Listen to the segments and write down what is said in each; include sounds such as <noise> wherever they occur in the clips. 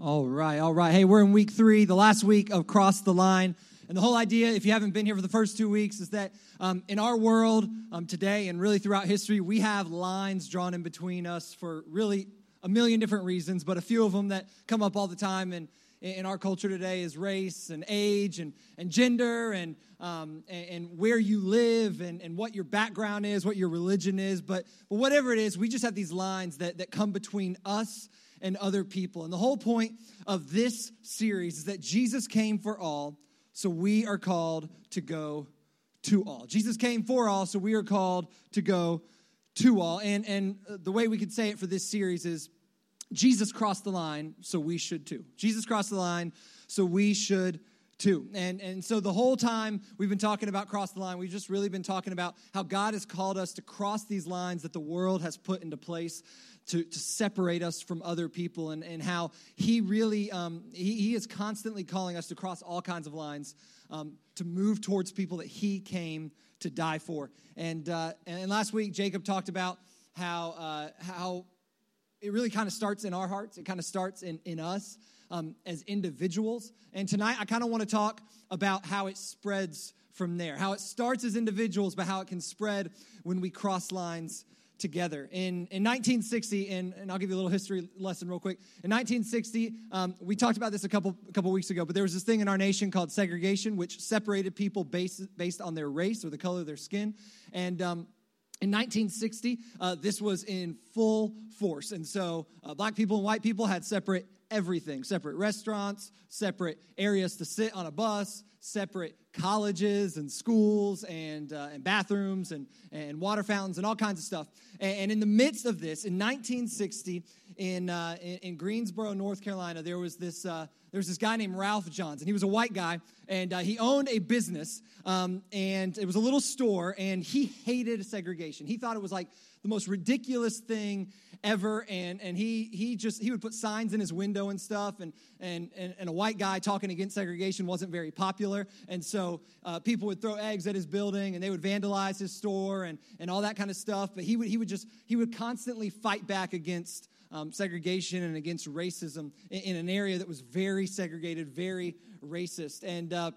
All right, all right. Hey, we're in week three, the last week of Cross the Line. And the whole idea, if you haven't been here for the first two weeks, is that um, in our world um, today and really throughout history, we have lines drawn in between us for really a million different reasons, but a few of them that come up all the time in, in our culture today is race and age and, and gender and, um, and, and, where you live and, and what your background is, what your religion is. But, but whatever it is, we just have these lines that, that come between us and other people. And the whole point of this series is that Jesus came for all so we are called to go to all. Jesus came for all, so we are called to go to all. And, and the way we could say it for this series is Jesus crossed the line, so we should too. Jesus crossed the line, so we should too. And, and so the whole time we've been talking about cross the line, we've just really been talking about how God has called us to cross these lines that the world has put into place to, to separate us from other people and, and how he really um, he, he is constantly calling us to cross all kinds of lines um, to move towards people that he came to die for. And uh, and last week jacob talked about how uh, how it really kind of starts in our hearts. It kind of starts in, in us um, as individuals. And tonight i kind of want to talk about how it spreads from there. How it starts as individuals but how it can spread when we cross lines together. In, in 1960, and, and I'll give you a little history lesson real quick. In 1960, um, we talked about this a couple, a couple weeks ago, but there was this thing in our nation called segregation, which separated people based, based on their race or the color of their skin. And um, in 1960, uh, this was in full force. And so uh, black people and white people had separate everything separate restaurants, separate areas to sit on a bus, separate colleges and schools and, uh, and bathrooms and, and water fountains and all kinds of stuff. And, and in the midst of this, in 1960, in, uh, in, in, Greensboro, North Carolina, there was this, uh, there was this guy named Ralph Johns, and he was a white guy, and uh, he owned a business, um, and it was a little store, and he hated segregation. He thought it was like the most ridiculous thing ever and and he he just he would put signs in his window and stuff and and and, and a white guy talking against segregation wasn't very popular and so uh, people would throw eggs at his building and they would vandalize his store and and all that kind of stuff but he would he would just he would constantly fight back against um, segregation and against racism in, in, an area that was very segregated very racist. And uh,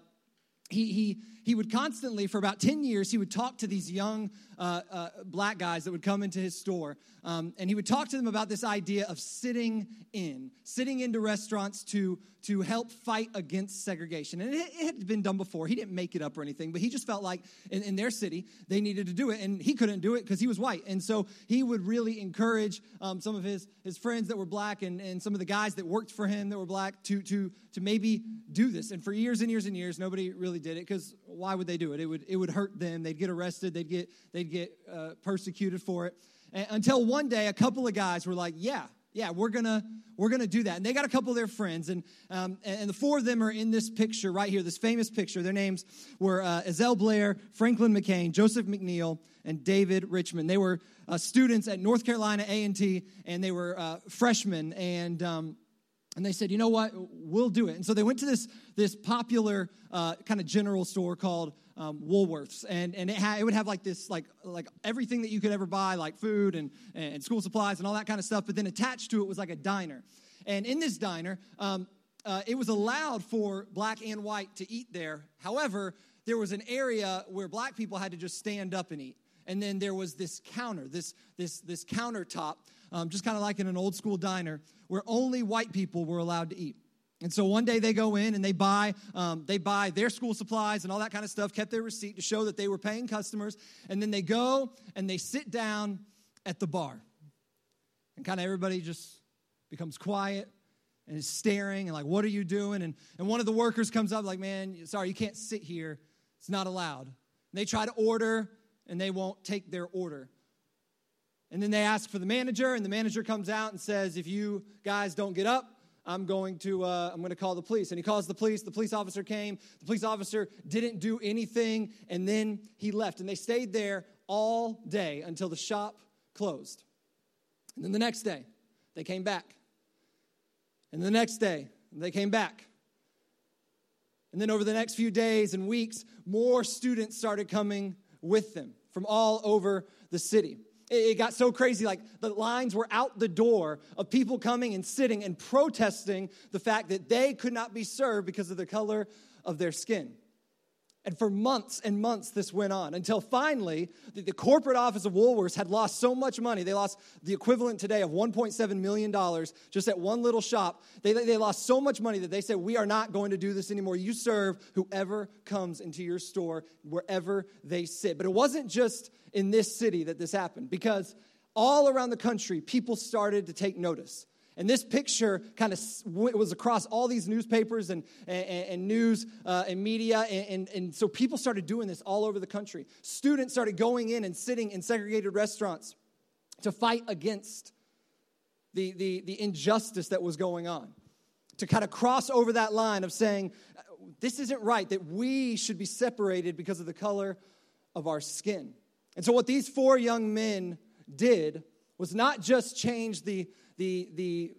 he, he, he would constantly, for about 10 years, he would talk to these young uh, uh, black guys that would come into his store. Um, and he would talk to them about this idea of sitting in, sitting into restaurants to, to help fight against segregation. And it, it had been done before. He didn't make it up or anything, but he just felt like in, in their city, they needed to do it. And he couldn't do it because he was white. And so he would really encourage um, some of his, his friends that were black and, and some of the guys that worked for him that were black to, to, to maybe do this. And for years and years and years, nobody really did it because why would they do it? It would, it would hurt them. They'd get arrested. They'd get, they'd get uh, persecuted for it. And until one day, a couple of guys were like, yeah, yeah, we're gonna we're gonna do that. And they got a couple of their friends, and um, and the four of them are in this picture right here, this famous picture. Their names were uh, Blair, Franklin McCain, Joseph McNeil, and David Richmond. They were uh, students at North Carolina A and T, and they were uh, freshmen. And um, and they said, you know what, we'll do it. And so they went to this, this popular uh, kind of general store called um, Woolworths. And, and it, had, it would have like this, like, like everything that you could ever buy, like food and, and school supplies and all that kind of stuff. But then attached to it was like a diner. And in this diner, um, uh, it was allowed for black and white to eat there. However, there was an area where black people had to just stand up and eat. And then there was this counter, this, this, this countertop um, just kind of like in an old school diner, where only white people were allowed to eat. And so one day they go in and they buy, um, they buy their school supplies and all that kind of stuff, kept their receipt to show that they were paying customers. And then they go and they sit down at the bar. And kind of everybody just becomes quiet and is staring and like, what are you doing? And, and one of the workers comes up like, man, sorry, you can't sit here. It's not allowed. And they try to order and they won't take their order. And then they ask for the manager, and the manager comes out and says, If you guys don't get up, I'm going to uh, I'm going to call the police. And he calls the police. The police officer came. The police officer didn't do anything, and then he left. And they stayed there all day until the shop closed. And then the next day, they came back. And the next day, they came back. And then over the next few days and weeks, more students started coming with them from all over the city. It got so crazy, like the lines were out the door of people coming and sitting and protesting the fact that they could not be served because of the color of their skin. And for months and months, this went on until finally, the, the, corporate office of Woolworths had lost so much money. They lost the equivalent today of $1.7 million just at one little shop. They, they lost so much money that they said, We are not going to do this anymore. You serve whoever comes into your store, wherever they sit. But it wasn't just in this city that this happened because all around the country, people started to take notice. And this picture kind of was across all these newspapers and, and, and news uh, and media. And, and, and so people started doing this all over the country. Students started going in and sitting in segregated restaurants to fight against the, the, the injustice that was going on, to kind of cross over that line of saying, this isn't right, that we should be separated because of the color of our skin. And so, what these four young men did was not just change the, the, the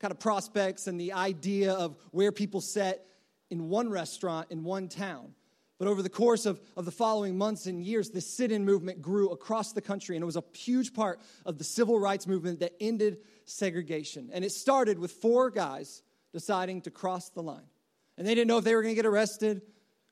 kind of prospects and the idea of where people sat in one restaurant in one town. But over the course of, of the following months and years, the sit in movement grew across the country, and it was a huge part of the civil rights movement that ended segregation. And it started with four guys deciding to cross the line. And they didn't know if they were going to get arrested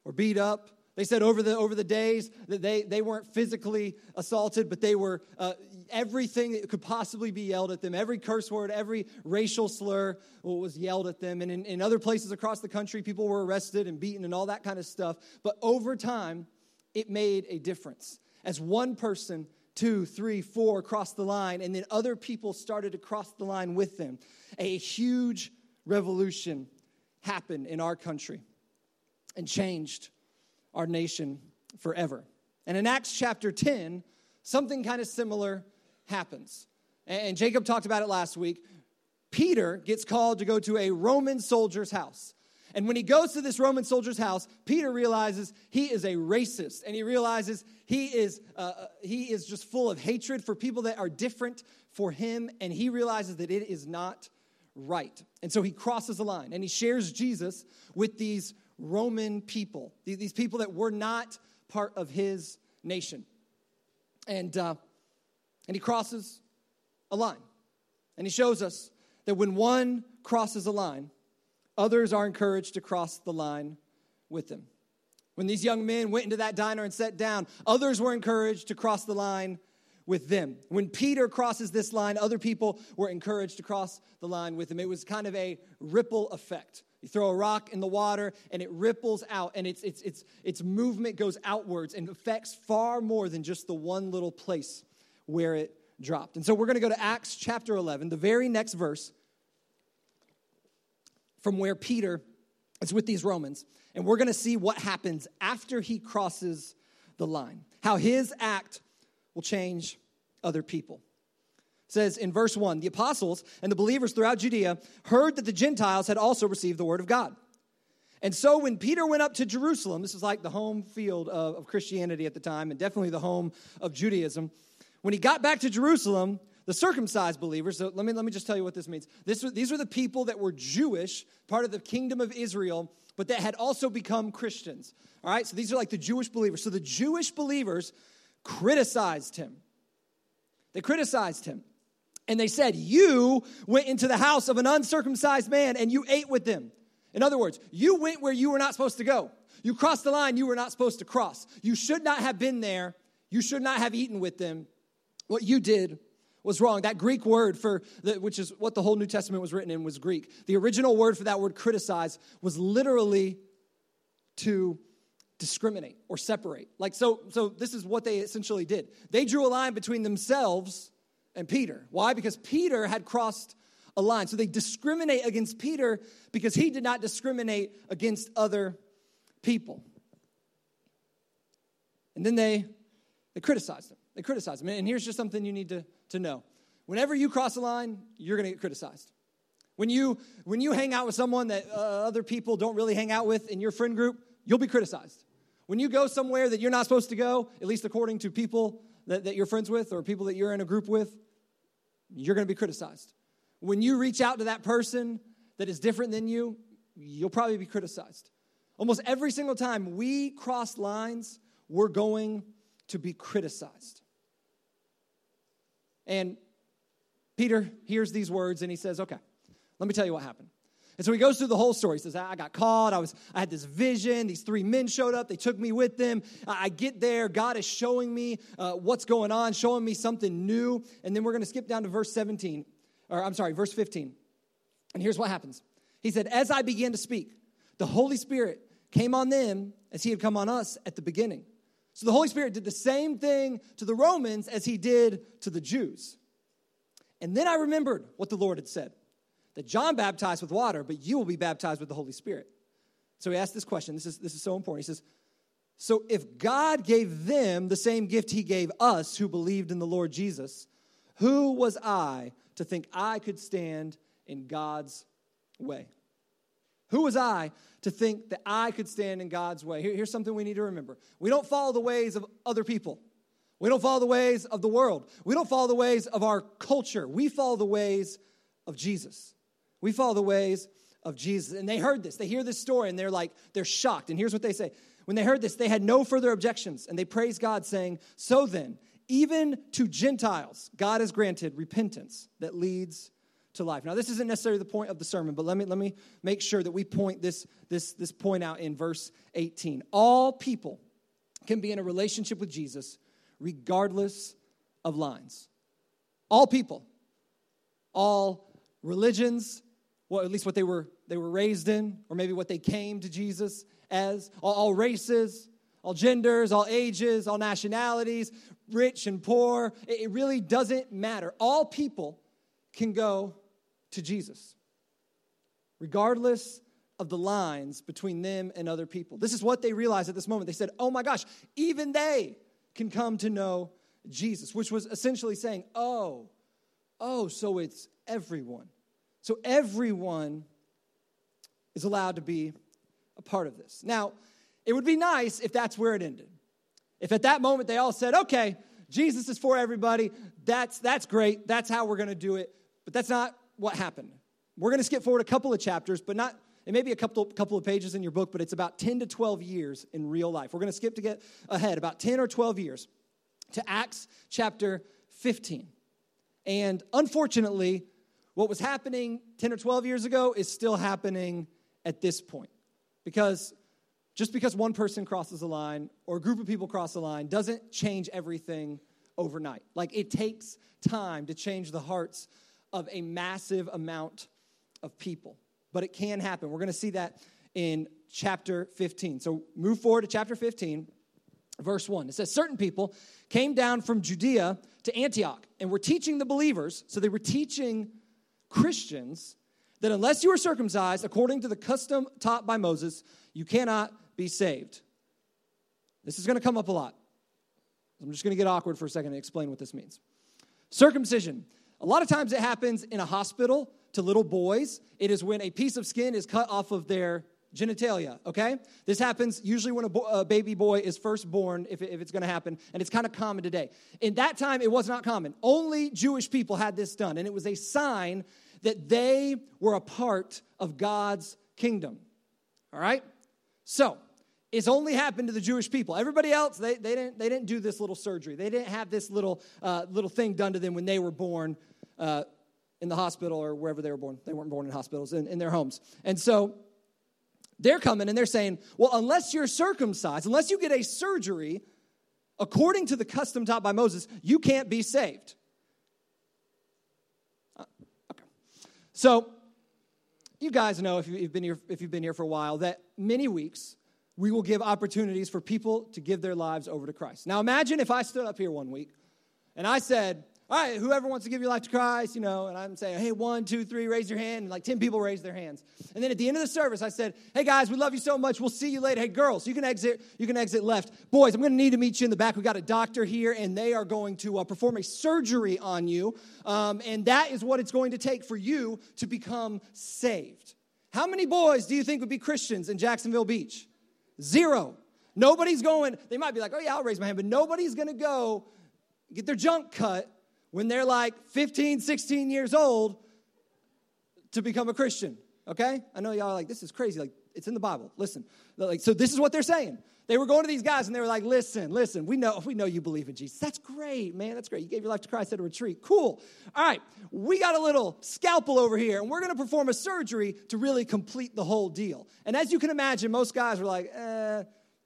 or beat up they said over the, over the days that they, they weren't physically assaulted, but they were uh, everything that could possibly be yelled at them. Every curse word, every racial slur was yelled at them. And in, in other places across the country, people were arrested and beaten and all that kind of stuff. But over time, it made a difference. As one person, two, three, four crossed the line, and then other people started to cross the line with them, a huge revolution happened in our country and changed our nation forever. And in Acts chapter 10, something kind of similar happens. And Jacob talked about it last week. Peter gets called to go to a Roman soldier's house. And when he goes to this Roman soldier's house, Peter realizes he is a racist, and he realizes he is uh, uh he is just full of hatred for people that are different for him, and he realizes that it is not right. And so he crosses the line, and he shares Jesus with these Roman people, these people that were not part of his nation. And, uh, and he crosses a line. And he shows us that when one crosses a line, others are encouraged to cross the line with them. When these young men went into that diner and sat down, others were encouraged to cross the line with them. When Peter crosses this line, other people were encouraged to cross the line with him. It was kind of a ripple effect. You throw a rock in the water and it ripples out, and its, its, its, its movement goes outwards and affects far more than just the one little place where it dropped. And so we're going to go to Acts chapter 11, the very next verse from where Peter is with these Romans. And we're going to see what happens after he crosses the line, how his act will change other people says in verse 1 the apostles and the believers throughout Judea heard that the Gentiles had also received the word of God. And so when Peter went up to Jerusalem, this is like the home field of, of Christianity at the time and definitely the home of Judaism. When he got back to Jerusalem, the circumcised believers, so let me, let me just tell you what this means. This, these are the people that were Jewish, part of the kingdom of Israel, but that had also become Christians. All right, so these are like the Jewish believers. So the Jewish believers criticized him. They criticized him. And they said, You went into the house of an uncircumcised man and you ate with them. In other words, you went where you were not supposed to go. You crossed the line you were not supposed to cross. You should not have been there. You should not have eaten with them. What you did was wrong. That Greek word for the, which is what the whole New Testament was written in was Greek. The original word for that word criticize was literally to discriminate or separate. Like so so this is what they essentially did. They drew a line between themselves and Peter. Why? Because Peter had crossed a line. So they discriminate against Peter because he did not discriminate against other people. And then they, they criticized him. They criticized him. And here's just something you need to, to know. Whenever you cross a line, you're going to get criticized. When you, when you hang out with someone that uh, other people don't really hang out with in your friend group, you'll be criticized. When you go somewhere that you're not supposed to go, at least according to people that, that you're friends with or people that you're in a group with, you're going to be criticized. When you reach out to that person that is different than you, you'll probably be criticized. Almost every single time we cross lines, we're going to be criticized. And Peter hears these words and he says, Okay, let me tell you what happened. And so he goes through the whole story. He says, I got called. I was, I had this vision. These three men showed up. They took me with them. I get there. God is showing me uh, what's going on, showing me something new. And then we're going to skip down to verse 17, or I'm sorry, verse 15. And here's what happens. He said, As I began to speak, the Holy Spirit came on them as he had come on us at the beginning. So the Holy Spirit did the same thing to the Romans as he did to the Jews. And then I remembered what the Lord had said that John baptized with water, but you will be baptized with the Holy Spirit. So he asked this question. This is, this is so important. He says, So if God gave them the same gift he gave us who believed in the Lord Jesus, who was I to think I could stand in God's way? Who was I to think that I could stand in God's way? Here, here's something we need to remember we don't follow the ways of other people. We don't follow the ways of the world. We don't follow the ways of our culture. We follow the ways of Jesus. We follow the ways of Jesus. And they heard this. They hear this story and they're like, they're shocked. And here's what they say When they heard this, they had no further objections and they praised God, saying, So then, even to Gentiles, God has granted repentance that leads to life. Now, this isn't necessarily the point of the sermon, but let me, let me make sure that we point this, this, this point out in verse 18. All people can be in a relationship with Jesus regardless of lines. All people, all religions, well, at least what they were, they were raised in, or maybe what they came to Jesus as, all, all races, all genders, all ages, all nationalities, rich and poor. It, it really doesn't matter. All people can go to Jesus, regardless of the lines between them and other people. This is what they realized at this moment. They said, Oh my gosh, even they can come to know Jesus, which was essentially saying, Oh, oh, so it's everyone. So everyone is allowed to be a part of this. Now, it would be nice if that's where it ended. If at that moment they all said, okay, Jesus is for everybody, that's, that's great, that's how we're gonna do it. But that's not what happened. We're gonna skip forward a couple of chapters, but not, it may be a couple, couple of pages in your book, but it's about 10 to 12 years in real life. We're gonna skip to get ahead, about 10 or 12 years to Acts chapter 15. And unfortunately, what was happening 10 or 12 years ago is still happening at this point. Because just because one person crosses a line or a group of people cross a line doesn't change everything overnight. Like it takes time to change the hearts of a massive amount of people. But it can happen. We're going to see that in chapter 15. So move forward to chapter 15, verse 1. It says, Certain people came down from Judea to Antioch and were teaching the believers. So they were teaching Christians that unless you are circumcised according to the custom taught by Moses, you cannot be saved. This is going to come up a lot. I'm just going to get awkward for a second and explain what this means. Circumcision. A lot of times it happens in a hospital to little boys. It is when a piece of skin is cut off of their genitalia, okay? This happens usually when a, bo- a baby boy is first born, if, if it's gonna happen, and it's kind of common today. In that time, it was not common. Only Jewish people had this done, and it was a sign that they were a part of God's kingdom, all right? So, it's only happened to the Jewish people. Everybody else, they, they, didn't, they didn't do this little surgery. They didn't have this little, uh, little thing done to them when they were born uh, in the hospital or wherever they were born. They weren't born in hospitals, in, in their homes. And so they're coming and they're saying, well, unless you're circumcised, unless you get a surgery, according to the custom taught by Moses, you can't be saved. Uh, okay. So, you guys know if you've been here if you've been here for a while that many weeks we will give opportunities for people to give their lives over to Christ. Now imagine if I stood up here one week and I said, all right, whoever wants to give your life to Christ, you know, and I'm saying, hey, one, two, three, raise your hand. And like 10 people raised their hands. And then at the end of the service, I said, hey guys, we love you so much. We'll see you later. Hey girls, you can exit, you can exit left. Boys, I'm going to need to meet you in the back. We got a doctor here, and they are going to uh, perform a surgery on you. Um, and that is what it's going to take for you to become saved. How many boys do you think would be Christians in Jacksonville Beach? Zero. Nobody's going, they might be like, oh yeah, I'll raise my hand, but nobody's going to go get their junk cut when they're like 15, 16 years old to become a Christian. Okay? I know y'all are like, this is crazy. Like, it's in the Bible. Listen. Like, so this is what they're saying. They were going to these guys and they were like, listen, listen, we know, we know you believe in Jesus. That's great, man. That's great. You gave your life to Christ at a retreat. Cool. All right, we got a little scalpel over here and we're to perform a surgery to really complete the whole deal. And as you can imagine, most guys were like, eh,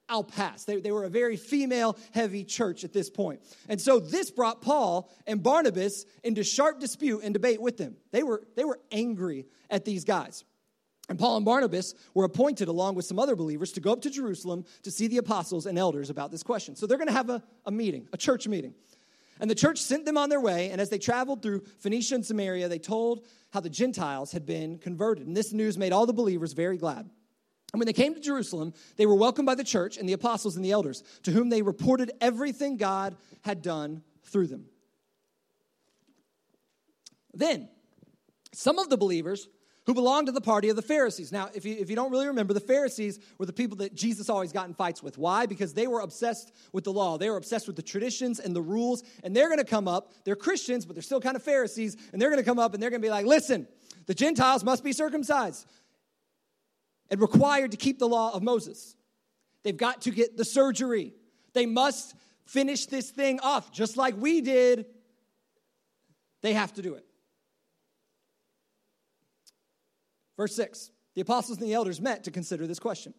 I'll pass. They, they were a very female heavy church at this point. And so this brought Paul and Barnabas into sharp dispute and debate with them. They were, they were angry at these guys. And Paul and Barnabas were appointed, along with some other believers, to go up to Jerusalem to see the apostles and elders about this question. So they're going to have a, a meeting, a church meeting. And the church sent them on their way, and as they traveled through Phoenicia and Samaria, they told how the Gentiles had been converted. And this news made all the believers very glad. And when they came to Jerusalem, they were welcomed by the church and the apostles and the elders, to whom they reported everything God had done through them. Then, some of the believers who belonged to the party of the Pharisees. Now, if you, if you don't really remember, the Pharisees were the people that Jesus always got in fights with. Why? Because they were obsessed with the law. They were obsessed with the traditions and the rules. And they're to come up, they're Christians, but they're still kind of Pharisees. And they're to come up and they're to be like, listen, the Gentiles must be circumcised and required to keep the law of Moses. They've got to get the surgery. They must finish this thing off just like we did. They have to do it. Verse 6 The apostles and the elders met to consider this question.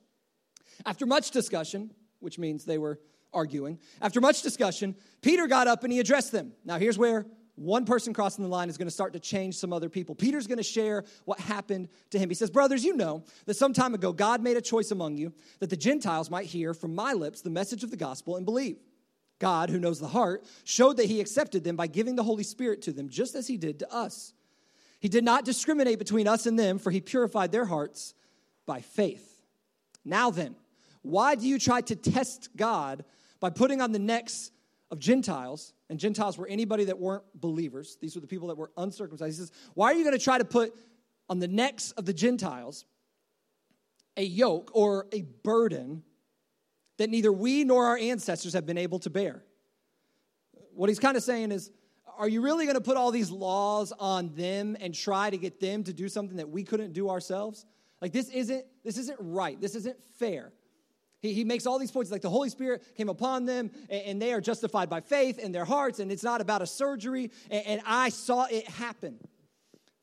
After much discussion, which means they were arguing, after much discussion, Peter got up and he addressed them. Now, here's where one person crossing the line is going to start to change some other people. Peter's going to share what happened to him. He says, Brothers, you know that some time ago God made a choice among you that the Gentiles might hear from my lips the message of the gospel and believe. God, who knows the heart, showed that he accepted them by giving the Holy Spirit to them, just as he did to us. He did not discriminate between us and them, for he purified their hearts by faith. Now then, why do you try to test God by putting on the necks of Gentiles? And Gentiles were anybody that weren't believers. These were the people that were uncircumcised. He says, Why are you going to try to put on the necks of the Gentiles a yoke or a burden that neither we nor our ancestors have been able to bear? What he's kind of saying is, are you really going to put all these laws on them and try to get them to do something that we couldn't do ourselves? Like this isn't this isn't right. This isn't fair. He, he makes all these points like the Holy Spirit came upon them and, and they are justified by faith in their hearts, and it's not about a surgery. And, and I saw it happen.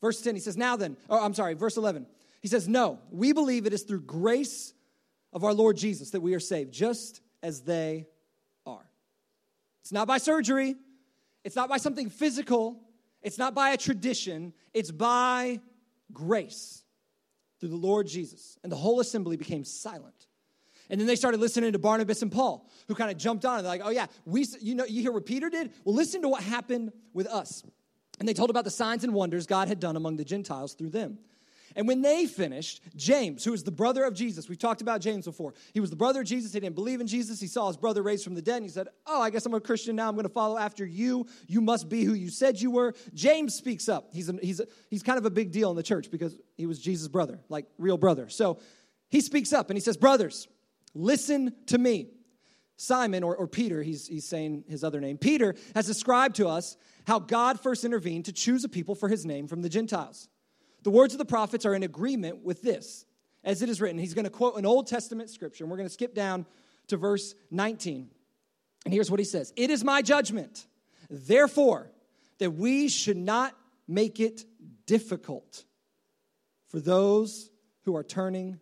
Verse 10, he says, Now then, oh, I'm sorry, verse 11. He says, No, we believe it is through grace of our Lord Jesus that we are saved, just as they are. It's not by surgery, it's not by something physical, it's not by a tradition, it's by grace through the Lord Jesus. And the whole assembly became silent. And then they started listening to Barnabas and Paul, who kind of jumped on and they're like, oh, yeah, we, you know, you hear what Peter did? Well, listen to what happened with us. And they told about the signs and wonders God had done among the Gentiles through them. And when they finished, James, who was the brother of Jesus, we've talked about James before. He was the brother of Jesus. He didn't believe in Jesus. He saw his brother raised from the dead, and he said, Oh, I guess I'm a Christian now. I'm going to follow after you. You must be who you said you were. James speaks up. He's, a, he's, a, he's kind of a big deal in the church because he was Jesus' brother, like real brother. So he speaks up and he says, Brothers, listen to me. Simon, or, or Peter, he's, he's saying his other name, Peter has described to us how God first intervened to choose a people for his name from the Gentiles. The words of the prophets are in agreement with this. As it is written, he's going to quote an Old Testament scripture, and we're going to skip down to verse 19. And here's what he says It is my judgment, therefore, that we should not make it difficult for those who are turning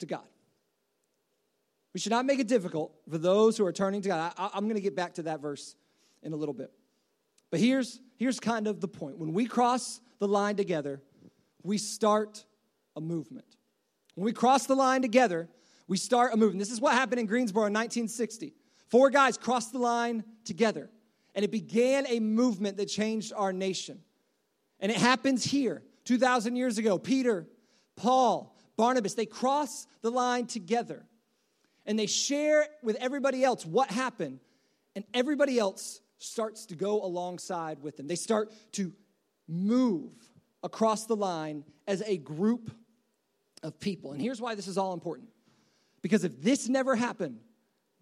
to God. We should not make it difficult for those who are turning to God. I, am going to get back to that verse in a little bit. But here's, here's kind of the point. When we cross the line together, we start a movement. When we cross the line together, we start a movement. This is what happened in Greensboro in 1960. Four guys crossed the line together, and it began a movement that changed our nation. And it happens here 2,000 years ago. Peter, Paul, Barnabas, they cross the line together and they share with everybody else what happened, and everybody else starts to go alongside with them. They start to move across the line as a group of people. And here's why this is all important because if this never happened,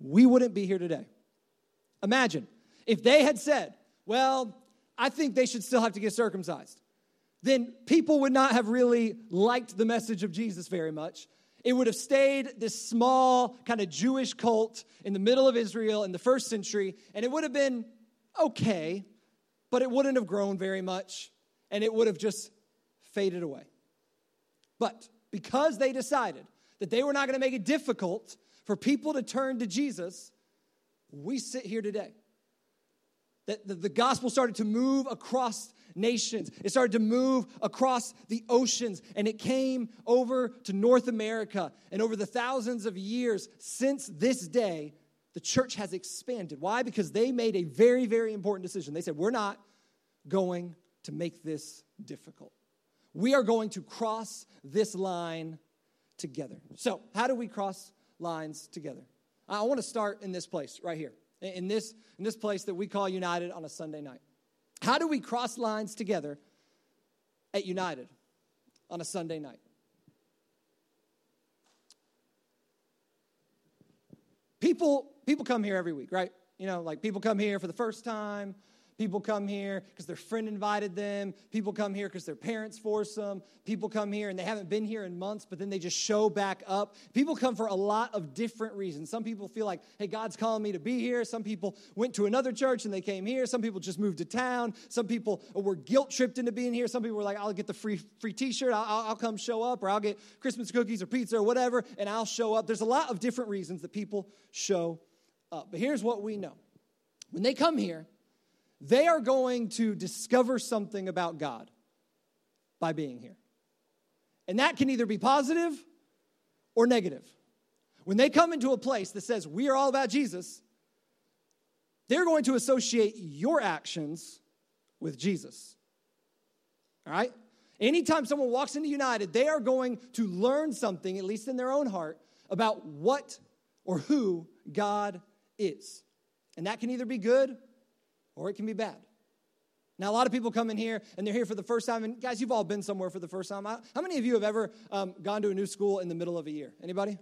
we wouldn't be here today. Imagine if they had said, Well, I think they should still have to get circumcised, then people would not have really liked the message of Jesus very much. It would have stayed this small kind of Jewish cult in the middle of Israel in the first century, and it would have been okay, but it wouldn't have grown very much, and it would have just faded away. But because they decided that they were not going to make it difficult for people to turn to Jesus, we sit here today. That the, gospel started to move across nations. It started to move across the oceans and it came over to North America. And over the thousands of years since this day, the church has expanded. Why? Because they made a very, very important decision. They said, We're not going to make this difficult. We are going to cross this line together. So, how do we cross lines together? I want to start in this place right here, in this, in this place that we call United on a Sunday night. How do we cross lines together at United on a Sunday night? People, people come here every week, right? You know, like people come here for the first time, People come here because their friend invited them. People come here because their parents force them. People come here and they haven't been here in months, but then they just show back up. People come for a lot of different reasons. Some people feel like, hey, God's calling me to be here. Some people went to another church and they came here. Some people just moved to town. Some people were guilt tripped into being here. Some people were like, I'll get the free, free t shirt. I'll, I'll come show up, or I'll get Christmas cookies or pizza or whatever, and I'll show up. There's a lot of different reasons that people show up. But here's what we know when they come here, they are going to discover something about God by being here. And that can either be positive or negative. When they come into a place that says, we are all about Jesus, they're going to associate your actions with Jesus. All right? Anytime someone walks into United, they are going to learn something, at least in their own heart, about what or who God is. And that can either be good or it can be bad. Now, a lot of people come in here and they're here for the first time. And guys, you've all been somewhere for the first time. How many of you have ever um, gone to a new school in the middle of a year? Anybody?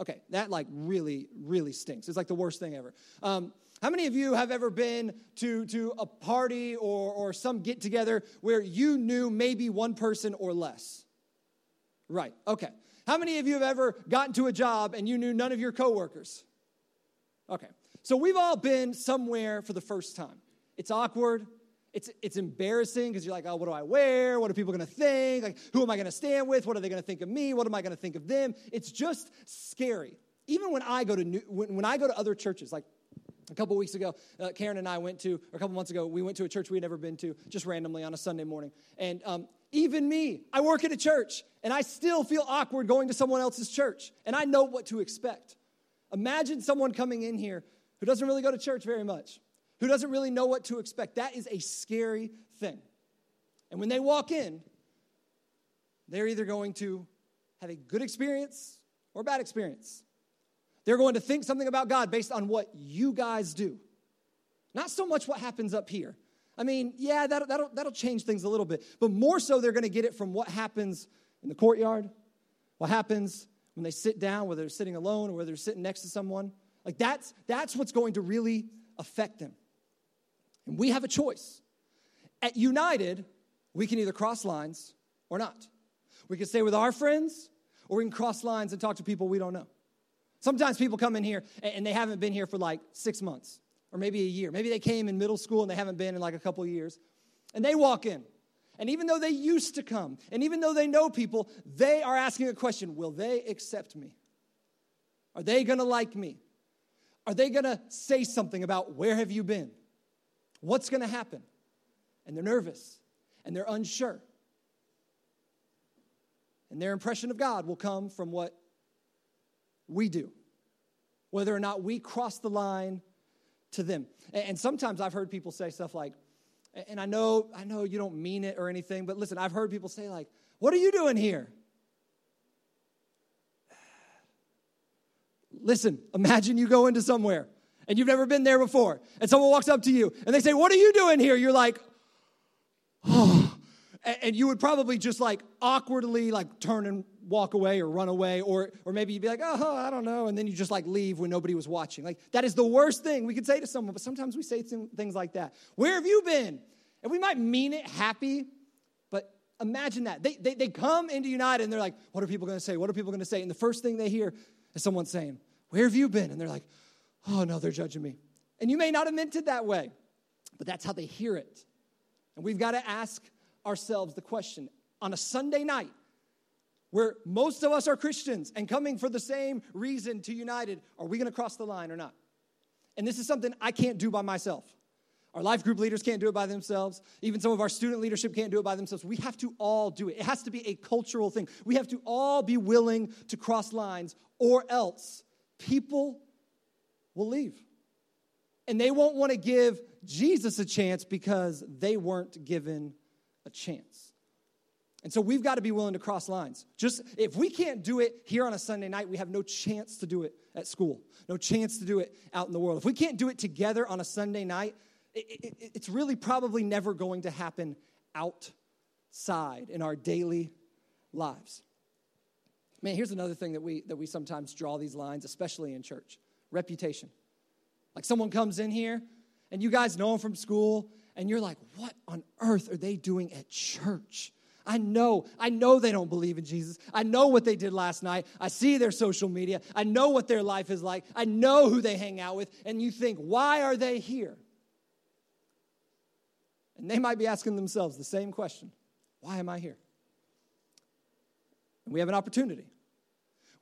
Okay, that like really, really stinks. It's like the worst thing ever. Um, how many of you have ever been to, to a party or, or some get together where you knew maybe one person or less? Right, okay. How many of you have ever gotten to a job and you knew none of your coworkers? Okay. So we've all been somewhere for the first time. It's awkward. It's, it's embarrassing because you're like, oh, what do I wear? What are people going to think? Like, who am I going to stand with? What are they going to think of me? What am I going to think of them? It's just scary. Even when I go to new, when, when I go to other churches, like a couple weeks ago, uh, Karen and I went to, or a couple months ago, we went to a church we had never been to, just randomly on a Sunday morning. And um, even me, I work at a church, and I still feel awkward going to someone else's church, and I know what to expect. Imagine someone coming in here who doesn't really go to church very much, who doesn't really know what to expect. That is a scary thing. And when they walk in, they're either going to have a good experience or bad experience. They're going to think something about God based on what you guys do, not so much what happens up here. I mean, yeah, that'll, that'll, that'll change things a little bit, but more so they're going to get it from what happens in the courtyard, what happens when they sit down, whether they're sitting alone or whether they're sitting next to someone, like that's that's what's going to really affect them. And we have a choice. At United, we can either cross lines or not. We can stay with our friends or we can cross lines and talk to people we don't know. Sometimes people come in here and they haven't been here for like six months or maybe a year. Maybe they came in middle school and they haven't been in like a couple years. And they walk in. And even though they used to come, and even though they know people, they are asking a question Will they accept me? Are they gonna like me? Are they going to say something about where have you been? What's going to happen? And they're nervous and they're unsure. And their impression of God will come from what we do, whether or not we cross the line to them. And sometimes I've heard people say stuff like, and I know, I know you don't mean it or anything, but listen, I've heard people say, like, what are you doing here? Listen, imagine you go into somewhere and you've never been there before, and someone walks up to you and they say, What are you doing here? You're like, <sighs> Oh. And you would probably just like awkwardly like turn and walk away or run away, or, or maybe you'd be like, Oh, I don't know. And then you just like leave when nobody was watching. Like, that is the worst thing we could say to someone, but sometimes we say things like that. Where have you been? And we might mean it happy, but imagine that. They, they, they come into United and they're like, what are people going to say? What are people going to say? And the first thing they hear is someone saying, Where have you been? And they're like, Oh, no, they're judging me. And you may not have meant it that way, but that's how they hear it. And we've got to ask ourselves the question on a Sunday night, where most of us are Christians and coming for the same reason to United, are we going to cross the line or not? And this is something I can't do by myself. Our life group leaders can't do it by themselves. Even some of our student leadership can't do it by themselves. We have to all do it. It has to be a cultural thing. We have to all be willing to cross lines, or else people will leave. And they won't want to give Jesus a chance because they weren't given a chance. And so we've got to be willing to cross lines. Just if we can't do it here on a Sunday night, we have no chance to do it at school, no chance to do it out in the world. If we can't do it together on a Sunday night, it, it, it's really probably never going to happen outside in our daily lives. Man, here's another thing that we, that we sometimes draw these lines, especially in church reputation. Like someone comes in here and you guys know them from school, and you're like, what on earth are they doing at church? I know, I know they don't believe in Jesus. I know what they did last night. I see their social media. I know what their life is like. I know who they hang out with. And you think, why are they here? And they might be asking themselves the same question Why am I here? And we have an opportunity.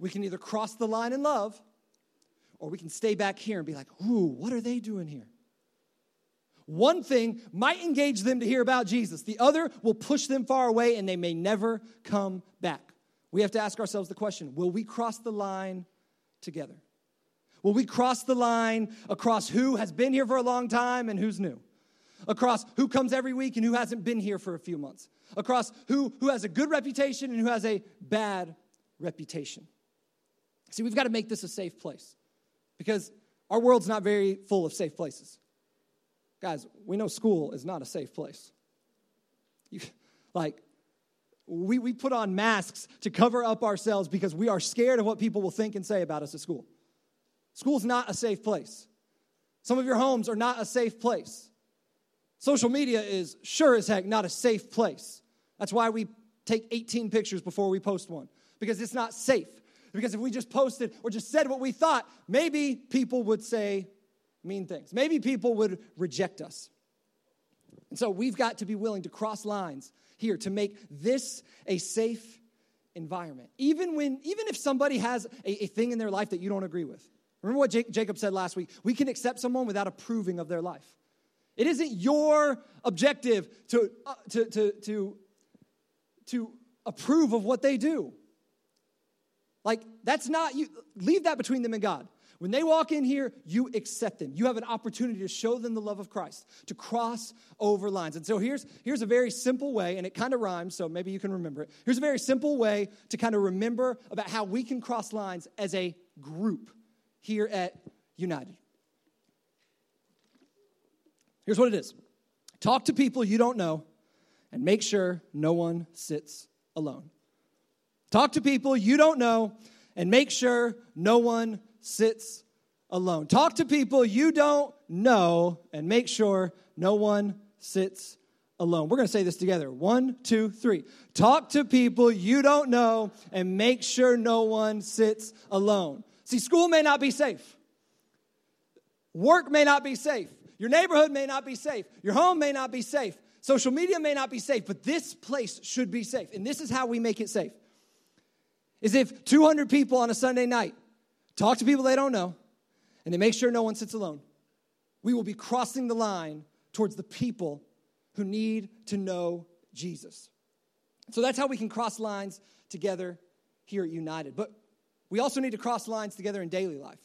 We can either cross the line in love, or we can stay back here and be like, Ooh, what are they doing here? One thing might engage them to hear about Jesus, the other will push them far away and they may never come back. We have to ask ourselves the question will we cross the line together? Will we cross the line across who has been here for a long time and who's new? Across who comes every week and who hasn't been here for a few months? Across who, who has a good reputation and who has a bad reputation? See, we've got to make this a safe place because our world's not very full of safe places. Guys, we know school is not a safe place. You, like, we, we put on masks to cover up ourselves because we are scared of what people will think and say about us at school. School's not a safe place. Some of your homes are not a safe place. Social media is sure as heck not a safe place. That's why we take 18 pictures before we post one, because it's not safe. Because if we just posted or just said what we thought, maybe people would say mean things. Maybe people would reject us. And so we've got to be willing to cross lines here to make this a safe environment. Even when, even if somebody has a, a thing in their life that you don't agree with. Remember what Jake, Jacob said last week? We can accept someone without approving of their life. It isn't your objective to, uh, to, to, to, to approve of what they do. Like, that's not you. Leave that between them and God. When they walk in here, you accept them. You have an opportunity to show them the love of Christ, to cross over lines. And so here's, here's a very simple way, and it kind of rhymes, so maybe you can remember it. Here's a very simple way to kind of remember about how we can cross lines as a group here at United. Here's what it is talk to people you don't know and make sure no one sits alone. Talk to people you don't know and make sure no one sits alone. Talk to people you don't know and make sure no one sits alone. We're going to say this together. One, two, three. Talk to people you don't know and make sure no one sits alone. See, school may not be safe, work may not be safe, your neighborhood may not be safe, your home may not be safe, social media may not be safe, but this place should be safe. And this is how we make it safe. Is if 200 people on a Sunday night talk to people they don't know, and they make sure no one sits alone, we will be crossing the line towards the people who need to know Jesus. So that's how we can cross lines together here at United. But we also need to cross lines together in daily life.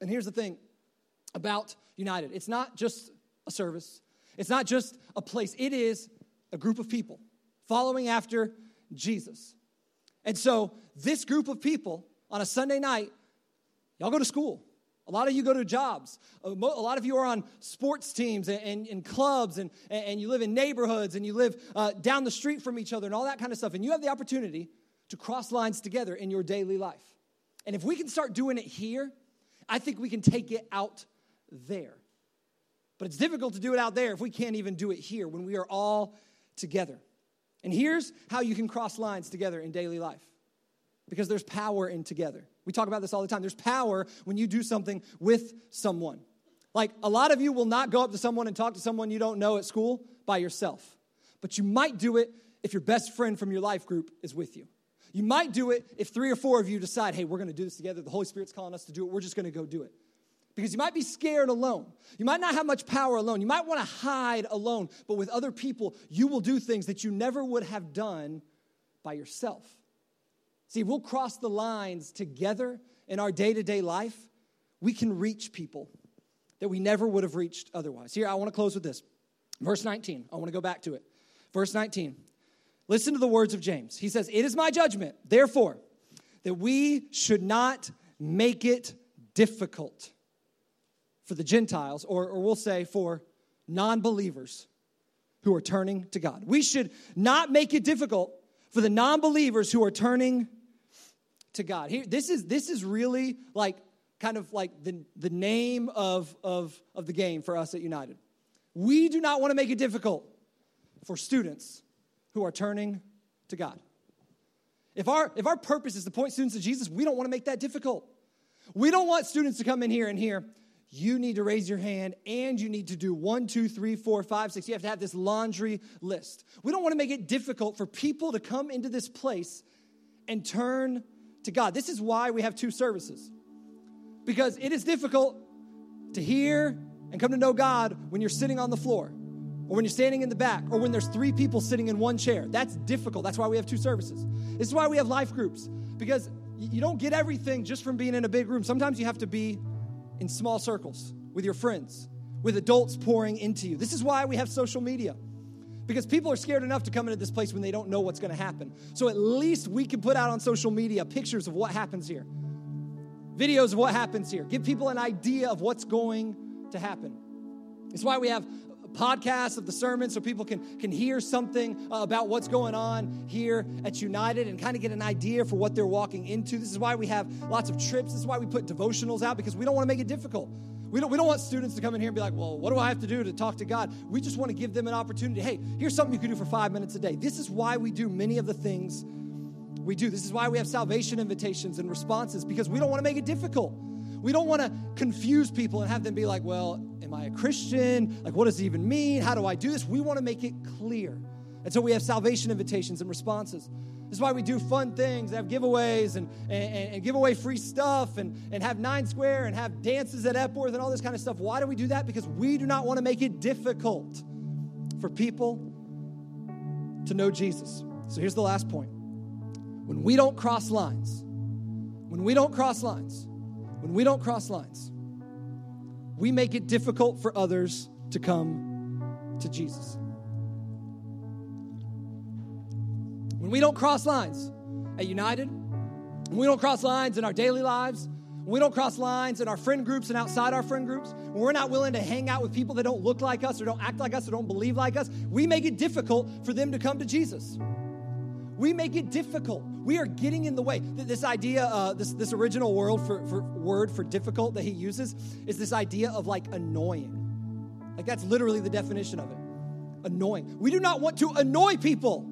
And here's the thing about United it's not just a service, it's not just a place, it is a group of people following after Jesus. And so, this group of people on a Sunday night, y'all go to school. A lot of you go to jobs. A lot of you are on sports teams and, and, and clubs, and, and you live in neighborhoods, and you live uh, down the street from each other, and all that kind of stuff. And you have the opportunity to cross lines together in your daily life. And if we can start doing it here, I think we can take it out there. But it's difficult to do it out there if we can't even do it here when we are all together. And here's how you can cross lines together in daily life because there's power in together. We talk about this all the time. There's power when you do something with someone. Like a lot of you will not go up to someone and talk to someone you don't know at school by yourself, but you might do it if your best friend from your life group is with you. You might do it if three or four of you decide, hey, we're going to do this together. The Holy Spirit's calling us to do it. We're just going to go do it. Because you might be scared alone. You might not have much power alone. You might want to hide alone. But with other people, you will do things that you never would have done by yourself. See, we'll cross the lines together in our day to day life. We can reach people that we never would have reached otherwise. Here, I want to close with this. Verse 19. I want to go back to it. Verse 19. Listen to the words of James. He says, It is my judgment, therefore, that we should not make it difficult for the Gentiles, or, or we'll say for non believers who are turning to God. We should not make it difficult for the non believers who are turning to God. Here, this is this is really like kind of like the, the name of, of, of the game for us at United. We do not want to make it difficult for students who are turning to God. If our, if our purpose is to point students to Jesus, we don't want to make that difficult. We don't want students to come in here and hear, you need to raise your hand and you need to do one, two, three, four, five, six. You have to have this laundry list. We don't want to make it difficult for people to come into this place and turn to God. This is why we have two services. Because it is difficult to hear and come to know God when you're sitting on the floor or when you're standing in the back, or when there's three people sitting in one chair. That's difficult. That's why we have two services. This is why we have life groups, because you don't get everything just from being in a big room. Sometimes you have to be in small circles with your friends, with adults pouring into you. This is why we have social media. Because people are scared enough to come into this place when they don't know what's to happen. So at least we can put out on social media pictures of what happens here, videos of what happens here, give people an idea of what's going to happen. It's why we have podcasts of the sermon so people can, can hear something uh, about what's going on here at United and kind of get an idea for what they're walking into. This is why we have lots of trips. This is why we put devotionals out because we don't want to make it difficult. We don't, we don't want students to come in here and be like, well, what do I have to do to talk to God? We just want to give them an opportunity. Hey, here's something you can do for five minutes a day. This is why we do many of the things we do. This is why we have salvation invitations and responses because we don't want to make it difficult. We don't want to confuse people and have them be like, well, am I a Christian? Like, what does it even mean? How do I do this? We want to make it clear. And so we have salvation invitations and responses. This is why we do fun things, have giveaways and, and, and give away free stuff and, and have Nine Square and have dances at Epworth and all this kind of stuff. Why do we do that? Because we do not want to make it difficult for people to know Jesus. So here's the last point. When we don't cross lines, when we don't cross lines, when we don't cross lines, we make it difficult for others to come to Jesus. When we don't cross lines at United, we don't cross lines in our daily lives, we don't cross lines in our friend groups and outside our friend groups, when we're not willing to hang out with people that don't look like us or don't act like us or don't believe like us, we make it difficult for them to come to Jesus. We make it difficult. We are getting in the way. This idea, uh, this, this original word for, for word for difficult that he uses is this idea of like annoying. Like that's literally the definition of it. Annoying. We do not want to annoy people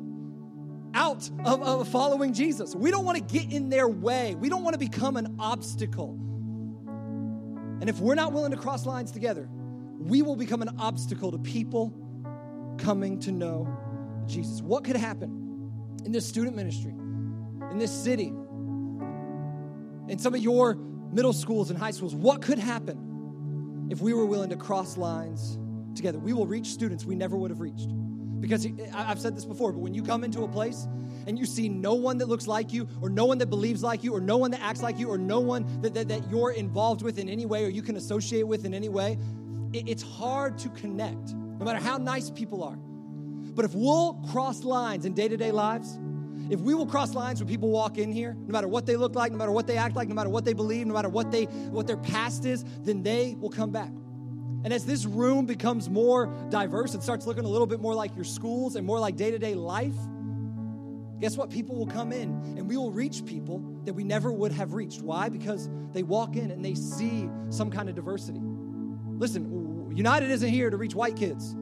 out of, of following Jesus. We don't want to get in their way. We don't want to become an obstacle. And if we're not willing to cross lines together, we will become an obstacle to people coming to know Jesus. What could happen? In this student ministry, in this city, in some of your middle schools and high schools, what could happen if we were willing to cross lines together? We will reach students we never would have reached. Because I've said this before, but when you come into a place and you see no one that looks like you, or no one that believes like you, or no one that acts like you, or no one that, that, that you're involved with in any way, or you can associate with in any way, it, it's hard to connect, no matter how nice people are. But if we'll cross lines in day to day lives, if we will cross lines when people walk in here, no matter what they look like, no matter what they act like, no matter what they believe, no matter what they what their past is, then they will come back. And as this room becomes more diverse and starts looking a little bit more like your schools and more like day-to-day life, guess what? People will come in and we will reach people that we never would have reached. Why? Because they walk in and they see some kind of diversity. Listen, United isn't here to reach white kids.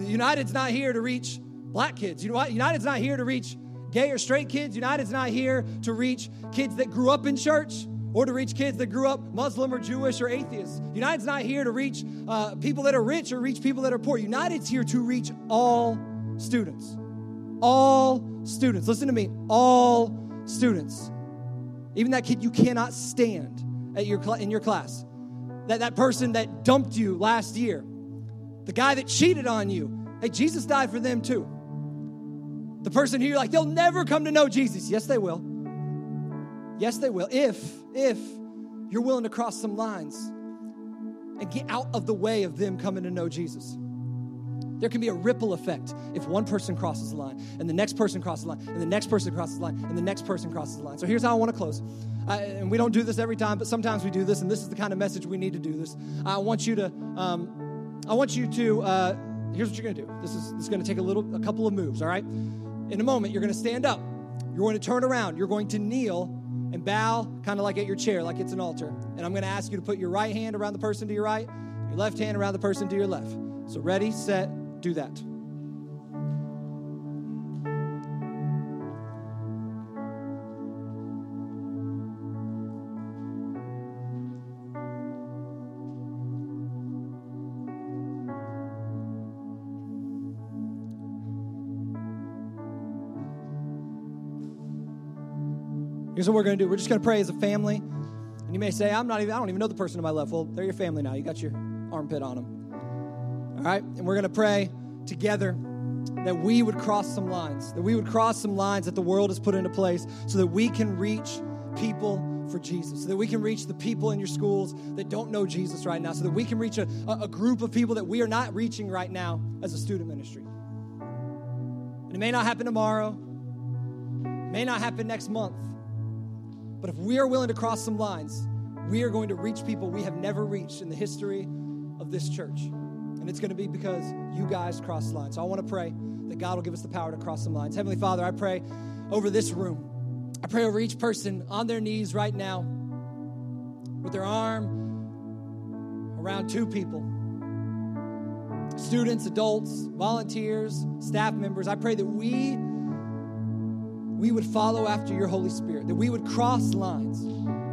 United's not here to reach black kids. You know what? United's not here to reach gay or straight kids. United's not here to reach kids that grew up in church or to reach kids that grew up Muslim or Jewish or atheist. United's not here to reach uh, people that are rich or reach people that are poor. United's here to reach all students. All students. Listen to me. All students. Even that kid you cannot stand at your cl- in your class. That, that person that dumped you last year. The guy that cheated on you. Hey, Jesus died for them too. The person who you're like, they'll never come to know Jesus. Yes, they will. Yes, they will. If, if you're willing to cross some lines and get out of the way of them coming to know Jesus. There can be a ripple effect if one person crosses the line, and the next person crosses the line, and the next person crosses the line, and the next person crosses the line. So here's how I want to close. I, and we don't do this every time, but sometimes we do this, and this is the kind of message we need to do this. I want you to, um, I want you to. Uh, here's what you're going to do. This is this is going to take a little, a couple of moves. All right. In a moment, you're going to stand up. You're going to turn around. You're going to kneel and bow, kind of like at your chair, like it's an altar. And I'm going to ask you to put your right hand around the person to your right, your left hand around the person to your left. So, ready, set, do that. Here's what we're going to do. We're just going to pray as a family. And you may say, I'm not even, I don't even know the person to my left. Well, they're your family now. You got your armpit on them. All right? And we're going to pray together that we would cross some lines, that we would cross some lines that the world has put into place so that we can reach people for Jesus, so that we can reach the people in your schools that don't know Jesus right now, so that we can reach a, a group of people that we are not reaching right now as a student ministry. And it may not happen tomorrow, may not happen next month, but if we are willing to cross some lines, we are going to reach people we have never reached in the history of this church. And it's going to be because you guys cross lines. So I want to pray that God will give us the power to cross some lines. Heavenly Father, I pray over this room. I pray over each person on their knees right now with their arm around two people students, adults, volunteers, staff members. I pray that we we would follow after your Holy Spirit, that we would cross lines.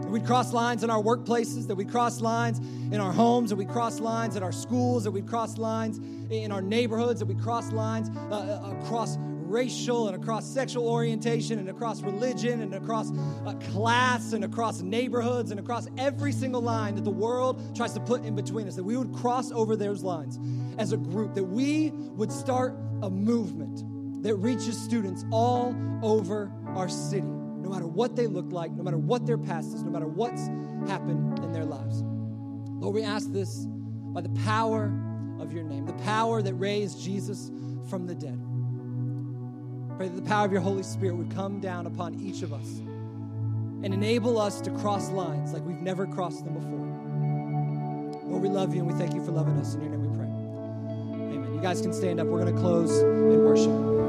That we'd cross lines in our workplaces, that we'd cross lines in our homes, that we'd cross lines in our schools, that we'd cross lines in our neighborhoods, that we'd cross lines uh, uh across racial and across sexual orientation and across religion and across uh, class and across neighborhoods and across every single line that the world tries to put in between us, that we would cross over those lines as a group, that we would start a movement that reaches students all over our city, no matter what they look like, no matter what their past is, no matter what's happened in their lives. Lord, we ask this by the power of your name, the power that raised Jesus from the dead. Pray that the power of your Holy Spirit would come down upon each of us and enable us to cross lines like we've never crossed them before. Lord, we love you and we thank you for loving us. In your name we pray. Amen. You guys can stand up. We're going to close in worship.